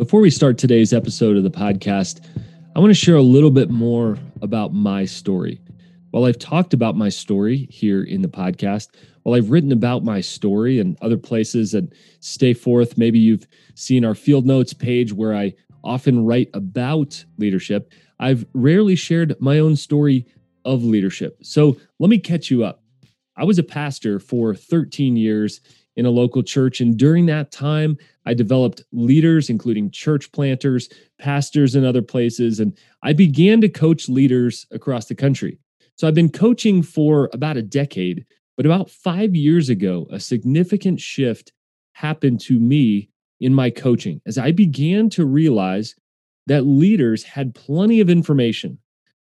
Before we start today's episode of the podcast, I want to share a little bit more about my story. While I've talked about my story here in the podcast, while I've written about my story and other places and Stay Forth, maybe you've seen our field notes page where I often write about leadership, I've rarely shared my own story of leadership. So let me catch you up. I was a pastor for 13 years in a local church. And during that time, I developed leaders, including church planters, pastors, and other places. And I began to coach leaders across the country. So I've been coaching for about a decade, but about five years ago, a significant shift happened to me in my coaching as I began to realize that leaders had plenty of information,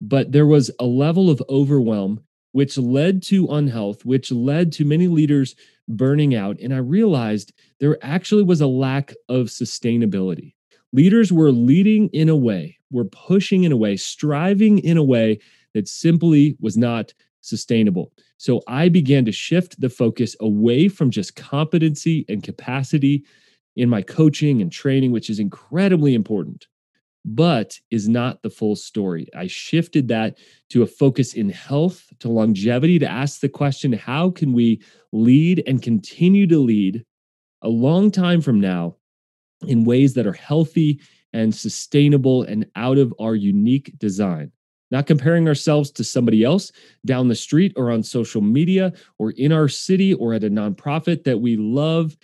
but there was a level of overwhelm which led to unhealth, which led to many leaders burning out. And I realized there actually was a lack of sustainability. Leaders were leading in a way, were pushing in a way, striving in a way that simply was not sustainable. So I began to shift the focus away from just competency and capacity in my coaching and training, which is incredibly important, but is not the full story. I shifted that to a focus in health, to longevity, to ask the question how can we lead and continue to lead a long time from now in ways that are healthy and sustainable and out of our unique design? Not comparing ourselves to somebody else down the street or on social media or in our city or at a nonprofit that we love,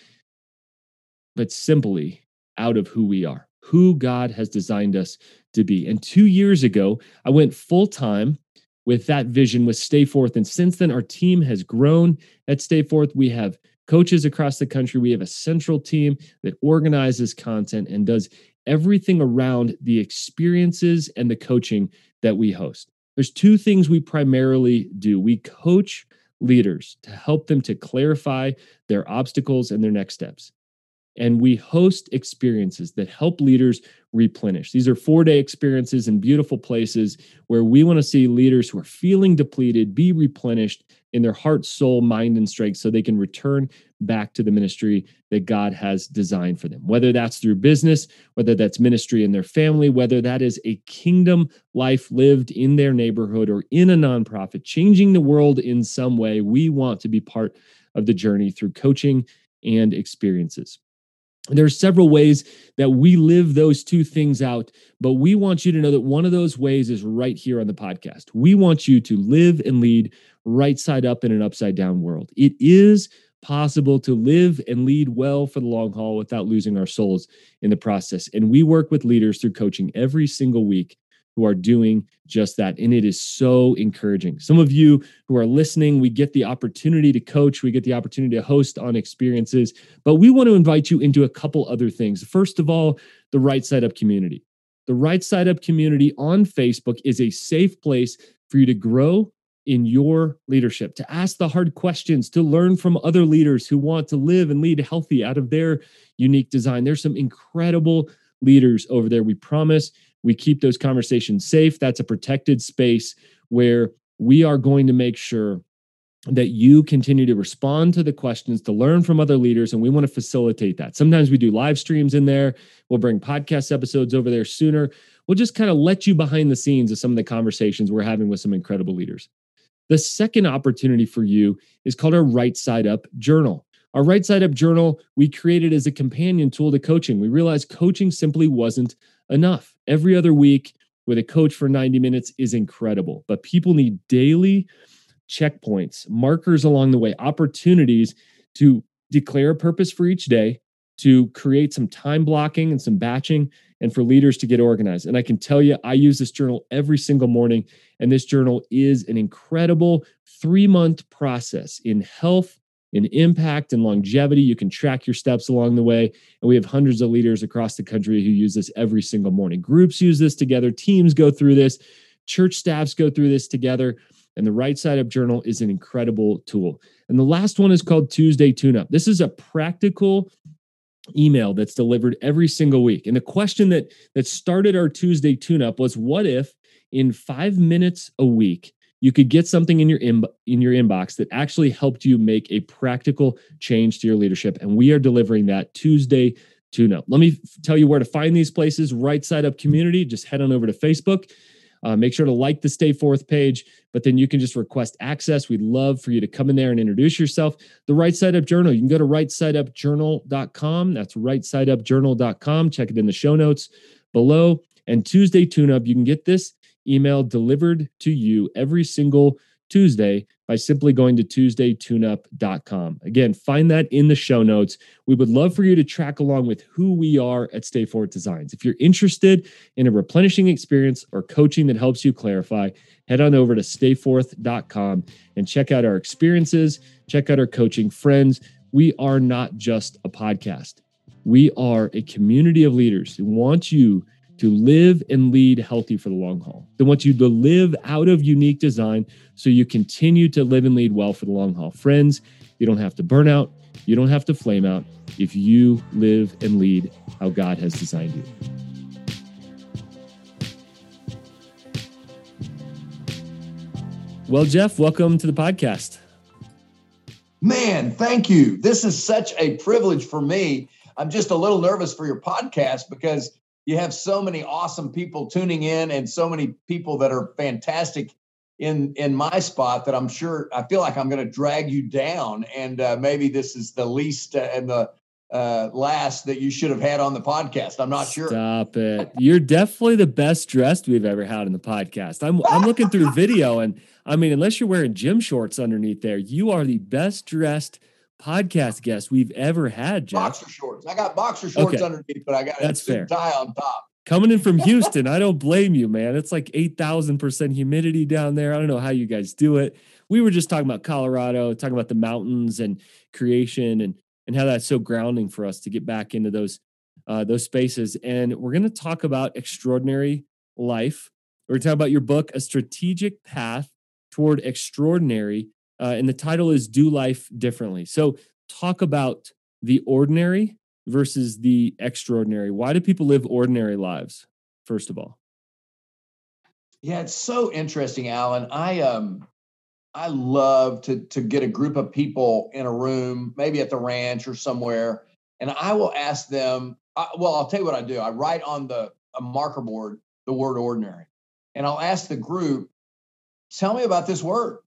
but simply out of who we are who God has designed us to be. And two years ago, I went full time with that vision with Stay Forth. And since then, our team has grown at Stay Forth. We have coaches across the country. We have a central team that organizes content and does everything around the experiences and the coaching that we host. There's two things we primarily do we coach leaders to help them to clarify their obstacles and their next steps and we host experiences that help leaders replenish. These are four day experiences in beautiful places where we want to see leaders who are feeling depleted be replenished in their heart, soul, mind, and strength so they can return back to the ministry that God has designed for them. Whether that's through business, whether that's ministry in their family, whether that is a kingdom life lived in their neighborhood or in a nonprofit, changing the world in some way, we want to be part of the journey through coaching and experiences. There are several ways that we live those two things out, but we want you to know that one of those ways is right here on the podcast. We want you to live and lead right side up in an upside down world. It is possible to live and lead well for the long haul without losing our souls in the process. And we work with leaders through coaching every single week who are doing just that. And it is so encouraging. Some of you who are listening, we get the opportunity to coach, we get the opportunity to host on experiences, but we want to invite you into a couple other things. First of all, the Right Side Up community. The Right Side Up community on Facebook is a safe place for you to grow in your leadership, to ask the hard questions, to learn from other leaders who want to live and lead healthy out of their unique design. There's some incredible leaders over there. We promise we keep those conversations safe. That's a protected space where we are going to make sure that you continue to respond to the questions to learn from other leaders and we want to facilitate that. Sometimes we do live streams in there. We'll bring podcast episodes over there sooner. We'll just kind of let you behind the scenes of some of the conversations we're having with some incredible leaders. The second opportunity for you is called our right side up journal. Our right side up journal we created as a companion tool to coaching. We realized coaching simply wasn't enough. Every other week with a coach for 90 minutes is incredible, but people need daily checkpoints, markers along the way, opportunities to declare a purpose for each day, to create some time blocking and some batching, and for leaders to get organized. And I can tell you, I use this journal every single morning, and this journal is an incredible three month process in health in impact and longevity. You can track your steps along the way. And we have hundreds of leaders across the country who use this every single morning. Groups use this together, teams go through this, church staffs go through this together. And the Right Side Up Journal is an incredible tool. And the last one is called Tuesday Tune Up. This is a practical email that's delivered every single week. And the question that that started our Tuesday tune up was what if in 5 minutes a week you could get something in your in, in your inbox that actually helped you make a practical change to your leadership and we are delivering that Tuesday Tune Up. Let me tell you where to find these places. Right Side Up Community. Just head on over to Facebook. Uh, make sure to like the Stay Forth page, but then you can just request access. We'd love for you to come in there and introduce yourself. The Right Side Up Journal, you can go to rightsideupjournal.com. That's rightsideupjournal.com. Check it in the show notes below. And Tuesday Tune Up, you can get this email delivered to you every single Tuesday by simply going to tuesdaytuneup.com. Again, find that in the show notes. We would love for you to track along with who we are at Stay Forth Designs. If you're interested in a replenishing experience or coaching that helps you clarify, head on over to stayforth.com and check out our experiences, check out our coaching friends. We are not just a podcast. We are a community of leaders who want you to live and lead healthy for the long haul. They want you to live out of unique design so you continue to live and lead well for the long haul. Friends, you don't have to burn out, you don't have to flame out if you live and lead how God has designed you. Well, Jeff, welcome to the podcast. Man, thank you. This is such a privilege for me. I'm just a little nervous for your podcast because you have so many awesome people tuning in and so many people that are fantastic in in my spot that I'm sure I feel like I'm going to drag you down and uh, maybe this is the least uh, and the uh, last that you should have had on the podcast. I'm not sure. Stop it. You're definitely the best dressed we've ever had in the podcast. I'm I'm looking through video and I mean unless you're wearing gym shorts underneath there, you are the best dressed podcast guest we've ever had, Jeff. Boxer shorts. I got boxer shorts okay. underneath, but I got That's a fair. tie on top. Coming in from Houston, I don't blame you, man. It's like 8,000% humidity down there. I don't know how you guys do it. We were just talking about Colorado, talking about the mountains and creation and and how that's so grounding for us to get back into those uh, those spaces. And we're going to talk about extraordinary life. We're going to talk about your book, A Strategic Path Toward Extraordinary uh, and the title is Do Life Differently. So, talk about the ordinary versus the extraordinary. Why do people live ordinary lives, first of all? Yeah, it's so interesting, Alan. I um I love to to get a group of people in a room, maybe at the ranch or somewhere, and I will ask them. I, well, I'll tell you what I do. I write on the a marker board the word ordinary, and I'll ask the group, "Tell me about this word."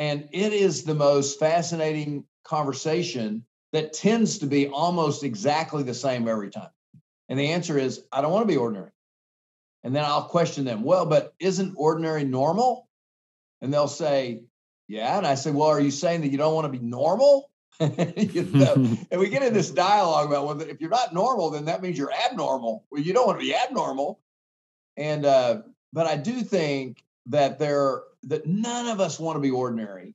And it is the most fascinating conversation that tends to be almost exactly the same every time. And the answer is, I don't want to be ordinary. And then I'll question them, well, but isn't ordinary normal? And they'll say, yeah. And I say, well, are you saying that you don't want to be normal? you know? and we get in this dialogue about well, if you're not normal, then that means you're abnormal. Well, you don't want to be abnormal. And uh, but I do think that there that none of us want to be ordinary,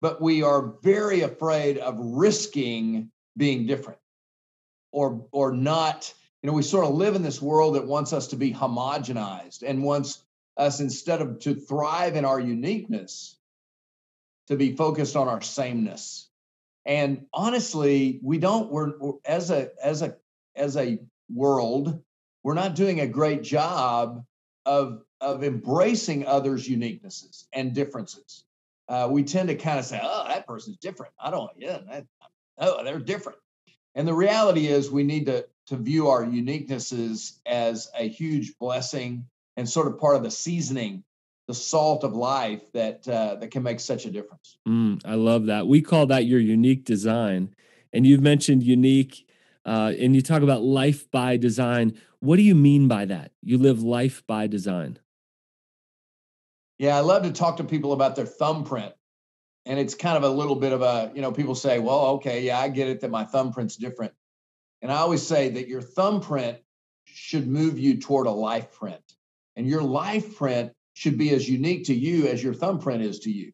but we are very afraid of risking being different or or not. You know, we sort of live in this world that wants us to be homogenized and wants us instead of to thrive in our uniqueness to be focused on our sameness. And honestly, we don't we're, we're as a as a as a world, we're not doing a great job of of embracing others' uniquenesses and differences. Uh, we tend to kind of say, "Oh, that person's different." I don't, yeah, oh, they're different. And the reality is, we need to to view our uniquenesses as a huge blessing and sort of part of the seasoning, the salt of life that uh, that can make such a difference. Mm, I love that. We call that your unique design, and you've mentioned unique, uh, and you talk about life by design. What do you mean by that? You live life by design. Yeah, I love to talk to people about their thumbprint. And it's kind of a little bit of a, you know, people say, well, okay, yeah, I get it that my thumbprint's different. And I always say that your thumbprint should move you toward a life print. And your life print should be as unique to you as your thumbprint is to you.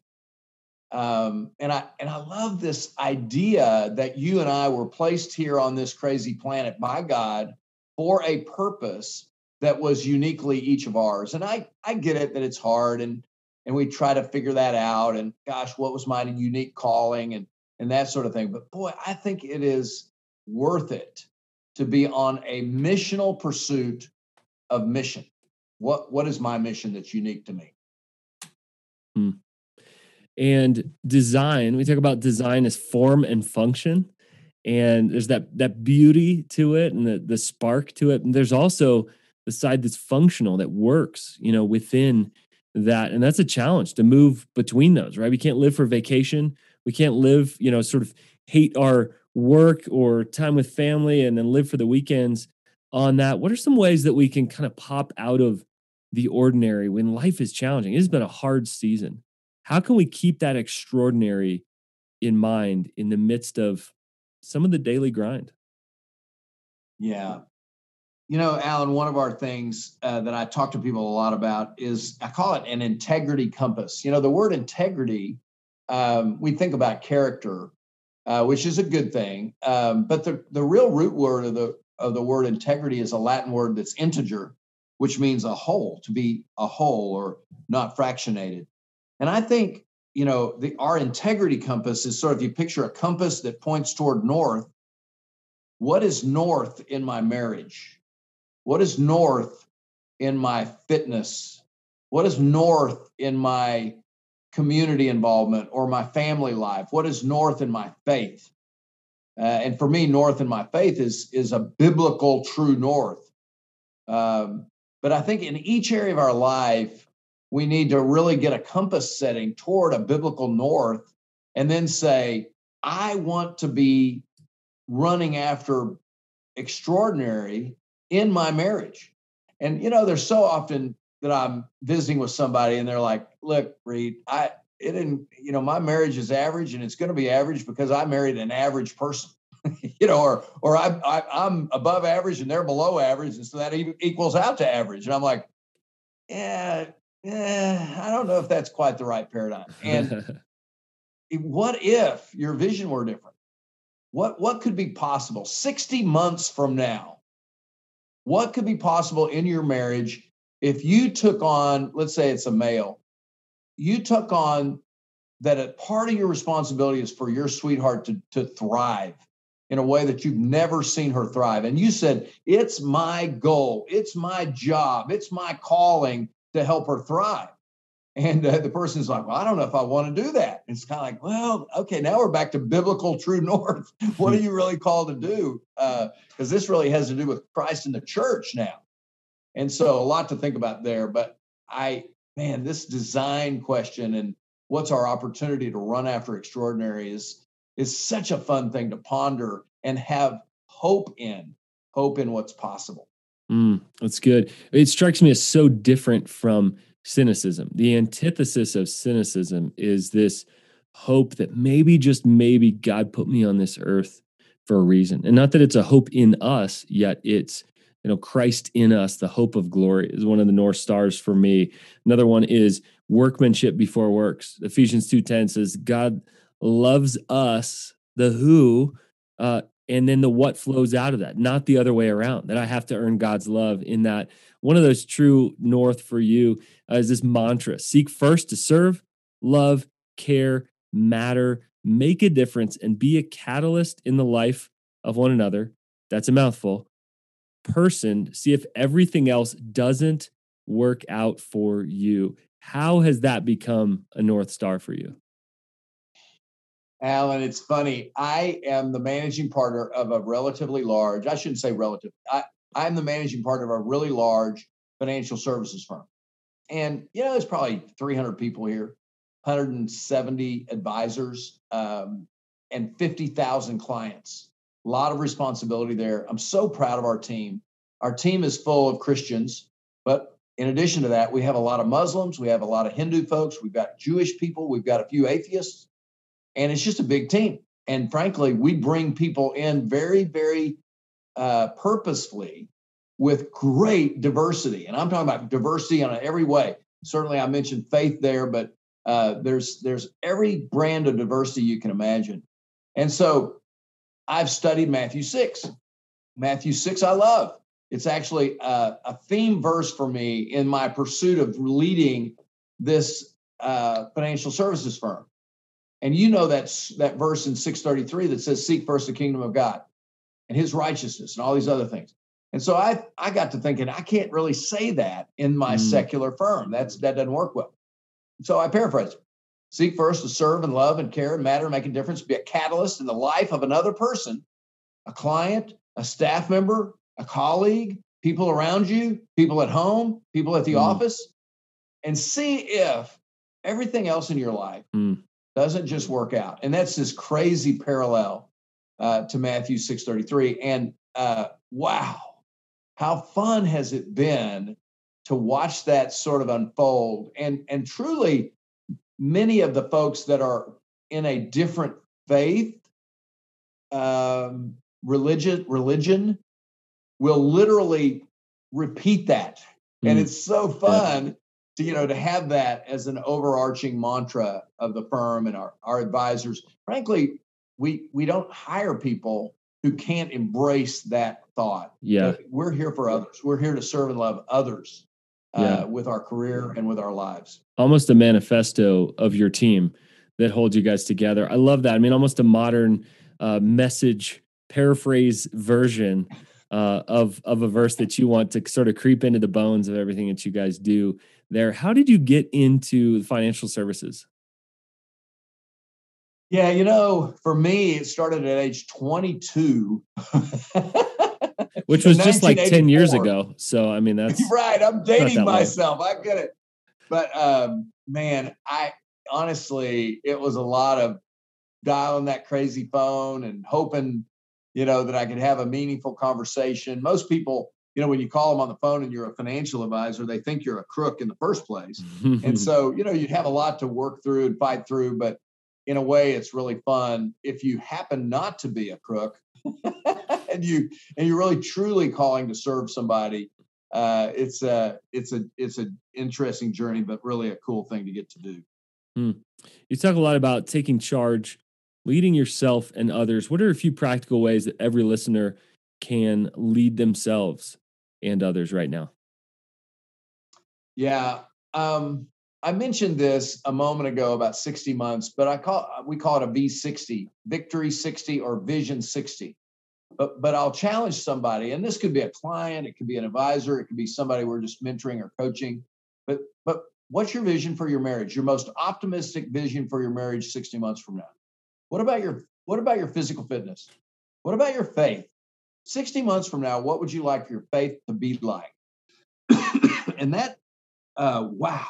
Um, and I and I love this idea that you and I were placed here on this crazy planet by God for a purpose that was uniquely each of ours. And I I get it that it's hard and and we try to figure that out and gosh, what was my unique calling and and that sort of thing. But boy, I think it is worth it to be on a missional pursuit of mission. What what is my mission that's unique to me? Hmm. And design, we talk about design as form and function. and there's that that beauty to it and the the spark to it and there's also the side that's functional that works you know within that and that's a challenge to move between those right? We can't live for vacation. We can't live you know sort of hate our work or time with family and then live for the weekends on that. What are some ways that we can kind of pop out of the ordinary when life is challenging? It's been a hard season. How can we keep that extraordinary in mind in the midst of some of the daily grind. Yeah. You know, Alan, one of our things uh, that I talk to people a lot about is I call it an integrity compass. You know, the word integrity, um, we think about character, uh, which is a good thing. Um, but the, the real root word of the, of the word integrity is a Latin word that's integer, which means a whole, to be a whole or not fractionated. And I think you know, the our integrity compass is sort of you picture a compass that points toward north. What is north in my marriage? What is north in my fitness? What is north in my community involvement or my family life? What is north in my faith? Uh, and for me, north in my faith is is a biblical true north. Um, but I think in each area of our life, we need to really get a compass setting toward a biblical north and then say, I want to be running after extraordinary in my marriage. And, you know, there's so often that I'm visiting with somebody and they're like, look, Reed, I, it didn't, you know, my marriage is average and it's going to be average because I married an average person, you know, or, or I, I, I'm above average and they're below average. And so that equals out to average. And I'm like, yeah, yeah, I don't know if that's quite the right paradigm. And what if your vision were different? What what could be possible 60 months from now? What could be possible in your marriage if you took on, let's say it's a male, you took on that a part of your responsibility is for your sweetheart to, to thrive in a way that you've never seen her thrive. And you said, It's my goal, it's my job, it's my calling to help her thrive. And uh, the person's like, well, I don't know if I want to do that. And it's kind of like, well, okay, now we're back to biblical true north. what are you really called to do? Because uh, this really has to do with Christ and the church now. And so a lot to think about there. But I, man, this design question and what's our opportunity to run after extraordinary is, is such a fun thing to ponder and have hope in, hope in what's possible. Mm, that's good. It strikes me as so different from cynicism. The antithesis of cynicism is this hope that maybe, just maybe, God put me on this earth for a reason. And not that it's a hope in us, yet it's you know Christ in us, the hope of glory is one of the north stars for me. Another one is workmanship before works. Ephesians 2:10 says God loves us, the who, uh, and then the what flows out of that, not the other way around. That I have to earn God's love in that. One of those true north for you uh, is this mantra seek first to serve, love, care, matter, make a difference, and be a catalyst in the life of one another. That's a mouthful. Person, see if everything else doesn't work out for you. How has that become a North Star for you? Alan, it's funny. I am the managing partner of a relatively large, I shouldn't say relative, I, I'm the managing partner of a really large financial services firm. And, you know, there's probably 300 people here, 170 advisors, um, and 50,000 clients. A lot of responsibility there. I'm so proud of our team. Our team is full of Christians, but in addition to that, we have a lot of Muslims, we have a lot of Hindu folks, we've got Jewish people, we've got a few atheists and it's just a big team. And frankly, we bring people in very, very uh, purposefully with great diversity. And I'm talking about diversity in every way. Certainly, I mentioned faith there, but uh, there's there's every brand of diversity you can imagine. And so, I've studied Matthew six. Matthew six, I love. It's actually a, a theme verse for me in my pursuit of leading this uh, financial services firm. And you know that that verse in 633 that says, Seek first the kingdom of God and his righteousness and all these other things. And so I I got to thinking, I can't really say that in my mm. secular firm. That's that doesn't work well. So I paraphrase it. Seek first to serve and love and care and matter, and make a difference, be a catalyst in the life of another person a client, a staff member, a colleague, people around you, people at home, people at the mm. office, and see if everything else in your life mm. doesn't just work out. And that's this crazy parallel uh, to Matthew 6:33. And uh, wow, how fun has it been to watch that sort of unfold? And and truly, many of the folks that are in a different faith, um, religion, religion, will literally repeat that, mm. and it's so fun. Yeah. To, you know, to have that as an overarching mantra of the firm and our, our advisors, frankly, we we don't hire people who can't embrace that thought. Yeah. We're here for others. We're here to serve and love others uh, yeah. with our career and with our lives. Almost a manifesto of your team that holds you guys together. I love that. I mean, almost a modern uh, message paraphrase version uh, of of a verse that you want to sort of creep into the bones of everything that you guys do there. How did you get into financial services? Yeah, you know, for me, it started at age 22. Which was just like 10 years ago. So, I mean, that's right. I'm dating myself. Long. I get it. But um, man, I honestly, it was a lot of dialing that crazy phone and hoping, you know, that I could have a meaningful conversation. Most people, you know, when you call them on the phone and you're a financial advisor, they think you're a crook in the first place. and so, you know, you'd have a lot to work through and fight through. But in a way it's really fun if you happen not to be a crook and you and you're really truly calling to serve somebody uh, it's a it's a it's an interesting journey but really a cool thing to get to do. Hmm. you talk a lot about taking charge leading yourself and others. What are a few practical ways that every listener can lead themselves and others right now? Yeah um, I mentioned this a moment ago about 60 months, but I call we call it a V60, victory 60 or vision 60. But but I'll challenge somebody, and this could be a client, it could be an advisor, it could be somebody we're just mentoring or coaching. But but what's your vision for your marriage? Your most optimistic vision for your marriage 60 months from now? What about your what about your physical fitness? What about your faith? 60 months from now, what would you like your faith to be like? and that uh, wow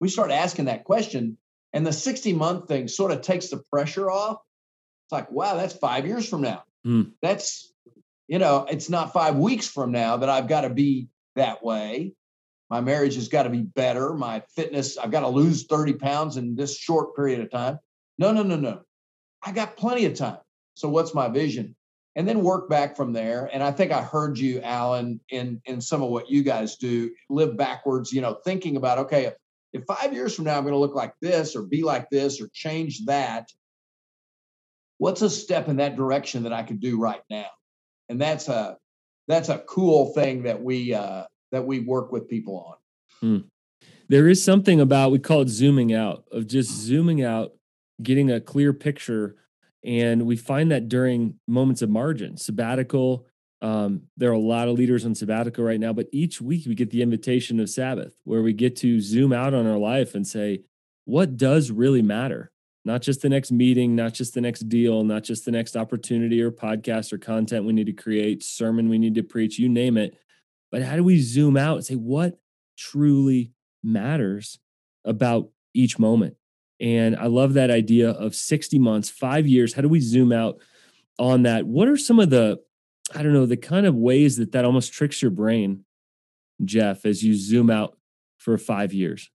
we start asking that question and the 60 month thing sort of takes the pressure off. It's like wow that's five years from now. Mm. that's you know it's not five weeks from now that i've got to be that way. My marriage has got to be better. My fitness i've got to lose 30 pounds in this short period of time. No no no no. I got plenty of time. So what's my vision? And then work back from there. And i think i heard you alan in in some of what you guys do live backwards you know thinking about okay if five years from now I'm going to look like this or be like this or change that, what's a step in that direction that I could do right now? And that's a that's a cool thing that we uh, that we work with people on. Hmm. There is something about we call it zooming out of just zooming out, getting a clear picture, and we find that during moments of margin, sabbatical, um, there are a lot of leaders on sabbatical right now, but each week we get the invitation of Sabbath where we get to zoom out on our life and say, what does really matter? Not just the next meeting, not just the next deal, not just the next opportunity or podcast or content we need to create, sermon we need to preach, you name it. But how do we zoom out and say what truly matters about each moment? And I love that idea of 60 months, five years. How do we zoom out on that? What are some of the I don't know, the kind of ways that that almost tricks your brain, Jeff, as you zoom out for five years?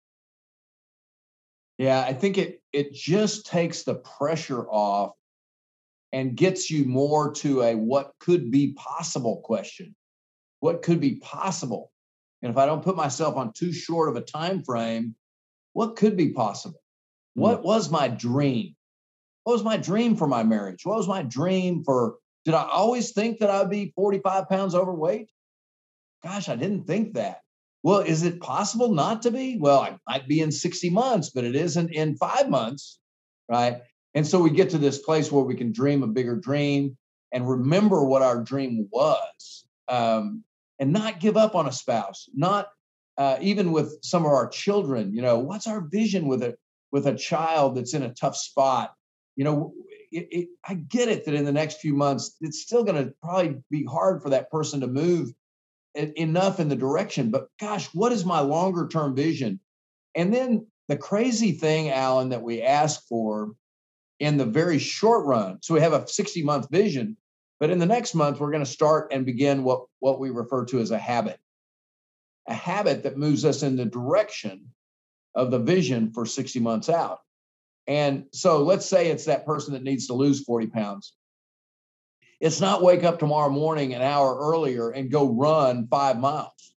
Yeah, I think it it just takes the pressure off and gets you more to a what could be possible question. What could be possible? And if I don't put myself on too short of a time frame, what could be possible? What mm. was my dream? What was my dream for my marriage? What was my dream for did I always think that I'd be 45 pounds overweight? Gosh, I didn't think that. Well, is it possible not to be? Well, I might be in 60 months, but it isn't in five months, right? And so we get to this place where we can dream a bigger dream and remember what our dream was um, and not give up on a spouse, not uh, even with some of our children. You know, what's our vision with a with a child that's in a tough spot? You know, it, it, I get it that in the next few months, it's still going to probably be hard for that person to move enough in the direction. But gosh, what is my longer term vision? And then the crazy thing, Alan, that we ask for in the very short run. So we have a 60 month vision, but in the next month, we're going to start and begin what, what we refer to as a habit, a habit that moves us in the direction of the vision for 60 months out. And so let's say it's that person that needs to lose 40 pounds. It's not wake up tomorrow morning an hour earlier and go run five miles.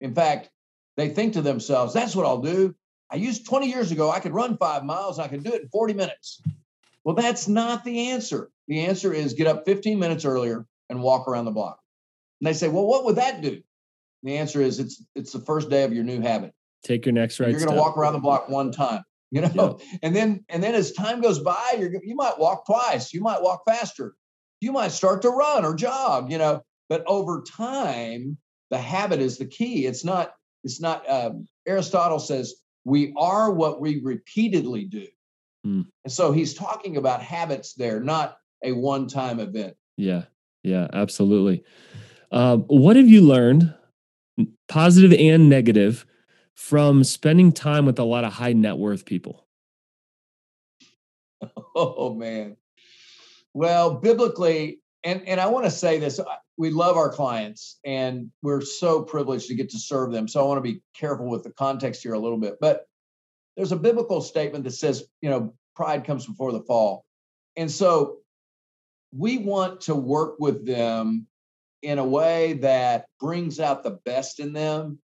In fact, they think to themselves, that's what I'll do. I used 20 years ago, I could run five miles, I could do it in 40 minutes. Well, that's not the answer. The answer is get up 15 minutes earlier and walk around the block. And they say, well, what would that do? The answer is it's it's the first day of your new habit. Take your next right. You're going to walk around the block one time, you know, and then and then as time goes by, you're you might walk twice, you might walk faster, you might start to run or jog, you know. But over time, the habit is the key. It's not. It's not. Um, Aristotle says we are what we repeatedly do, hmm. and so he's talking about habits there, not a one-time event. Yeah, yeah, absolutely. Um, what have you learned, positive and negative, from spending time with a lot of high net worth people? Oh man. Well, biblically, and, and I want to say this we love our clients and we're so privileged to get to serve them. So I want to be careful with the context here a little bit. But there's a biblical statement that says, you know, pride comes before the fall. And so we want to work with them in a way that brings out the best in them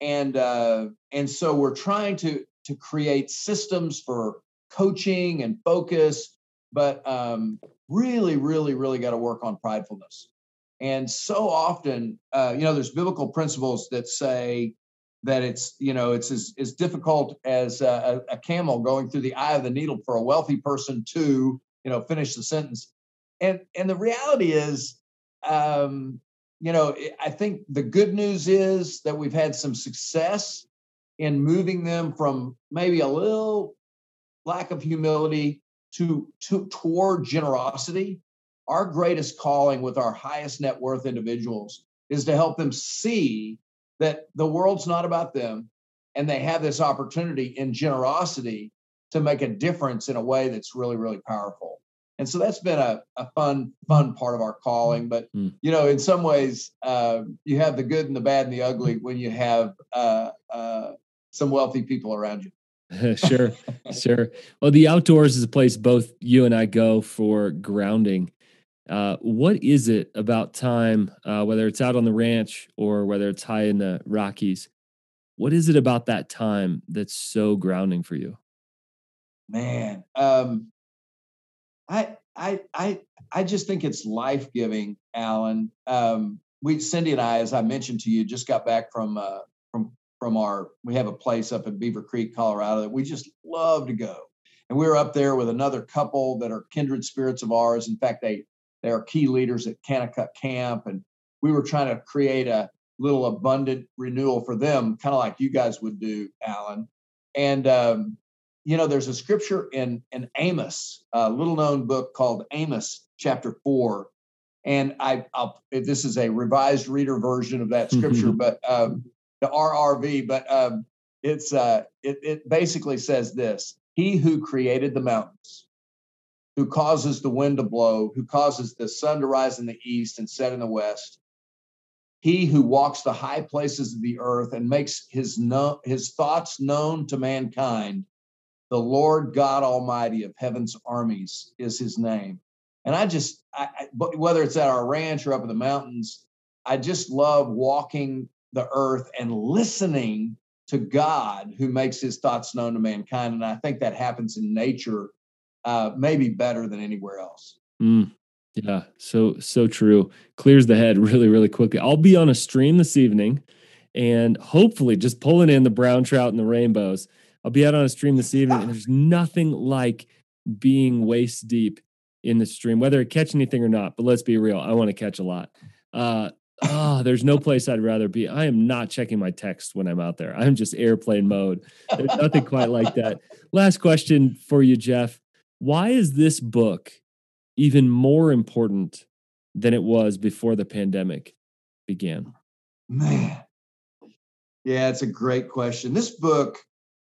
and uh, and so we're trying to to create systems for coaching and focus but um, really really really got to work on pridefulness. And so often uh, you know there's biblical principles that say that it's you know it's as, as difficult as a, a camel going through the eye of the needle for a wealthy person to you know finish the sentence. And and the reality is um, you know, I think the good news is that we've had some success in moving them from maybe a little lack of humility to, to toward generosity. Our greatest calling with our highest net worth individuals is to help them see that the world's not about them and they have this opportunity in generosity to make a difference in a way that's really, really powerful and so that's been a, a fun fun part of our calling but mm. you know in some ways uh, you have the good and the bad and the ugly when you have uh, uh, some wealthy people around you. Sure sure. Well the outdoors is a place both you and i go for grounding. Uh, what is it about time uh, whether it's out on the ranch or whether it's high in the rockies what is it about that time that's so grounding for you? Man um, I I I I just think it's life giving, Alan. Um, we Cindy and I, as I mentioned to you, just got back from uh, from from our. We have a place up in Beaver Creek, Colorado, that we just love to go, and we were up there with another couple that are kindred spirits of ours. In fact, they they are key leaders at Kanakuk Camp, and we were trying to create a little abundant renewal for them, kind of like you guys would do, Alan. And um, you know, there's a scripture in in Amos, a little known book called Amos, chapter four, and I, I'll, this is a revised reader version of that scripture, but um, the RRV, but um, it's uh, it, it basically says this: He who created the mountains, who causes the wind to blow, who causes the sun to rise in the east and set in the west, he who walks the high places of the earth and makes his no, his thoughts known to mankind the Lord God Almighty of heaven's armies is his name. And I just, I, I, whether it's at our ranch or up in the mountains, I just love walking the earth and listening to God who makes his thoughts known to mankind. And I think that happens in nature uh, maybe better than anywhere else. Mm, yeah, so, so true. Clears the head really, really quickly. I'll be on a stream this evening and hopefully just pulling in the brown trout and the rainbows. I'll be out on a stream this evening, and there's nothing like being waist deep in the stream, whether I catch anything or not. But let's be real, I want to catch a lot. Uh, oh, there's no place I'd rather be. I am not checking my text when I'm out there. I'm just airplane mode. There's nothing quite like that. Last question for you, Jeff. Why is this book even more important than it was before the pandemic began? Man, yeah, it's a great question. This book,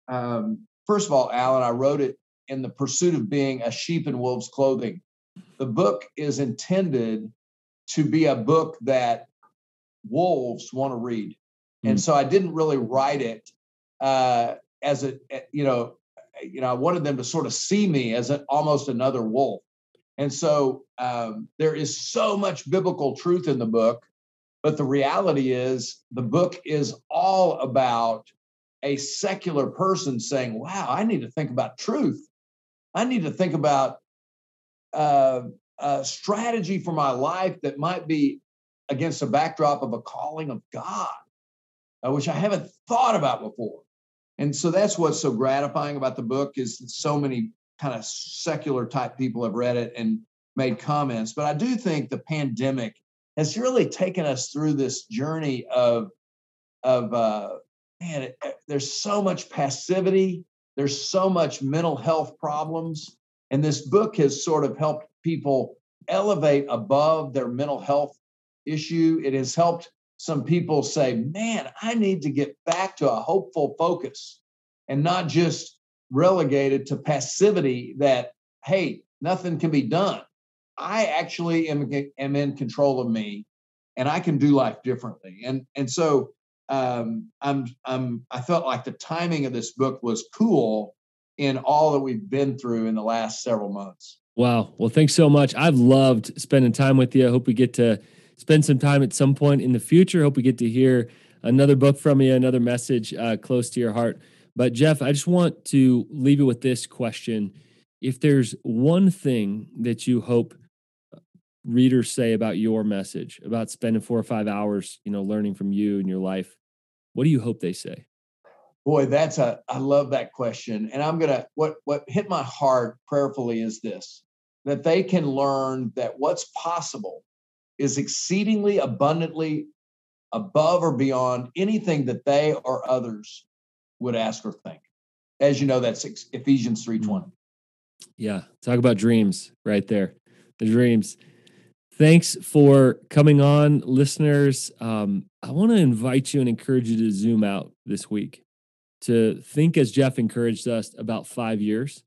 um, first of all, Alan, I wrote it in the pursuit of being a sheep in wolves' clothing. The book is intended to be a book that wolves want to read. Mm. And so I didn't really write it uh, as a, eh, you know, you know, I wanted them to sort of see me as an, almost another wolf. And so um, there is so much biblical truth in the book, but the reality is the book is all about a secular person saying, wow, I need to think about truth. I need to think about uh, a strategy for my life that might be against the backdrop of a calling of God, uh, which I haven't thought about before. And so that's what's so gratifying about the book is that so many kind of secular type people have read it and made comments. But I do think the pandemic has really taken us through this journey of of uh, man. It, eh, there's so much passivity. There's so much mental health problems, and this book has sort of helped people elevate above their mental health issue. It has helped some people say, man, I need to get back to a hopeful focus and not just relegated to passivity that, hey, nothing can be done. I actually am, am in control of me and I can do life differently. And, and so um, I'm, I'm, I felt like the timing of this book was cool in all that we've been through in the last several months. Wow. Well, thanks so much. I've loved spending time with you. I hope we get to spend some time at some point in the future. Hope we get to hear another book from you, another message uh, close to your heart. But Jeff, I just want to leave you with this question. If there's one thing that you hope uh, readers say about your message, about spending four or five hours, you know, learning from you and your life, what do you hope they say? Boy, that's a I love that question. And I'm gonna what what hit my heart prayerfully is this that they can learn that what's possible is exceedingly abundantly above or beyond anything that they or others would ask or think. As you know, that's Ephesians 3:20. Mm. Yeah, talk about dreams right there. The dreams. Thanks for coming on, listeners. Um, I want to invite you and encourage you to zoom out this week, to think as Jeff encouraged us about five years,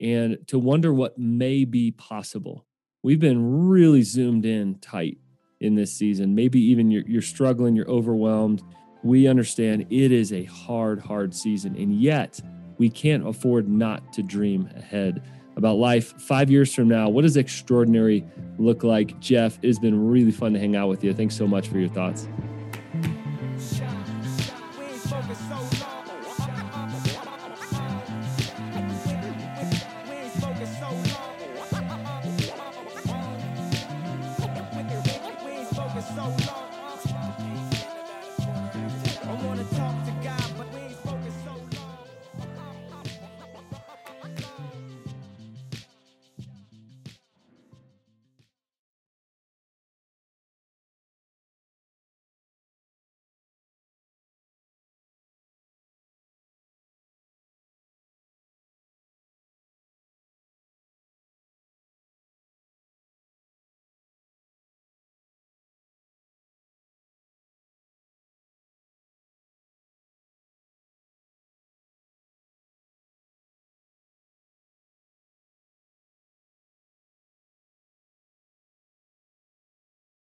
and to wonder what may be possible we've been really zoomed in tight in this season. Maybe even you're, you're struggling, you're overwhelmed. We understand it is a hard, hard season. And yet, we can't afford not to dream ahead about life five years from now. What does extraordinary look like? Jeff, it has been really fun to hang out with you. Thanks so much for your thoughts.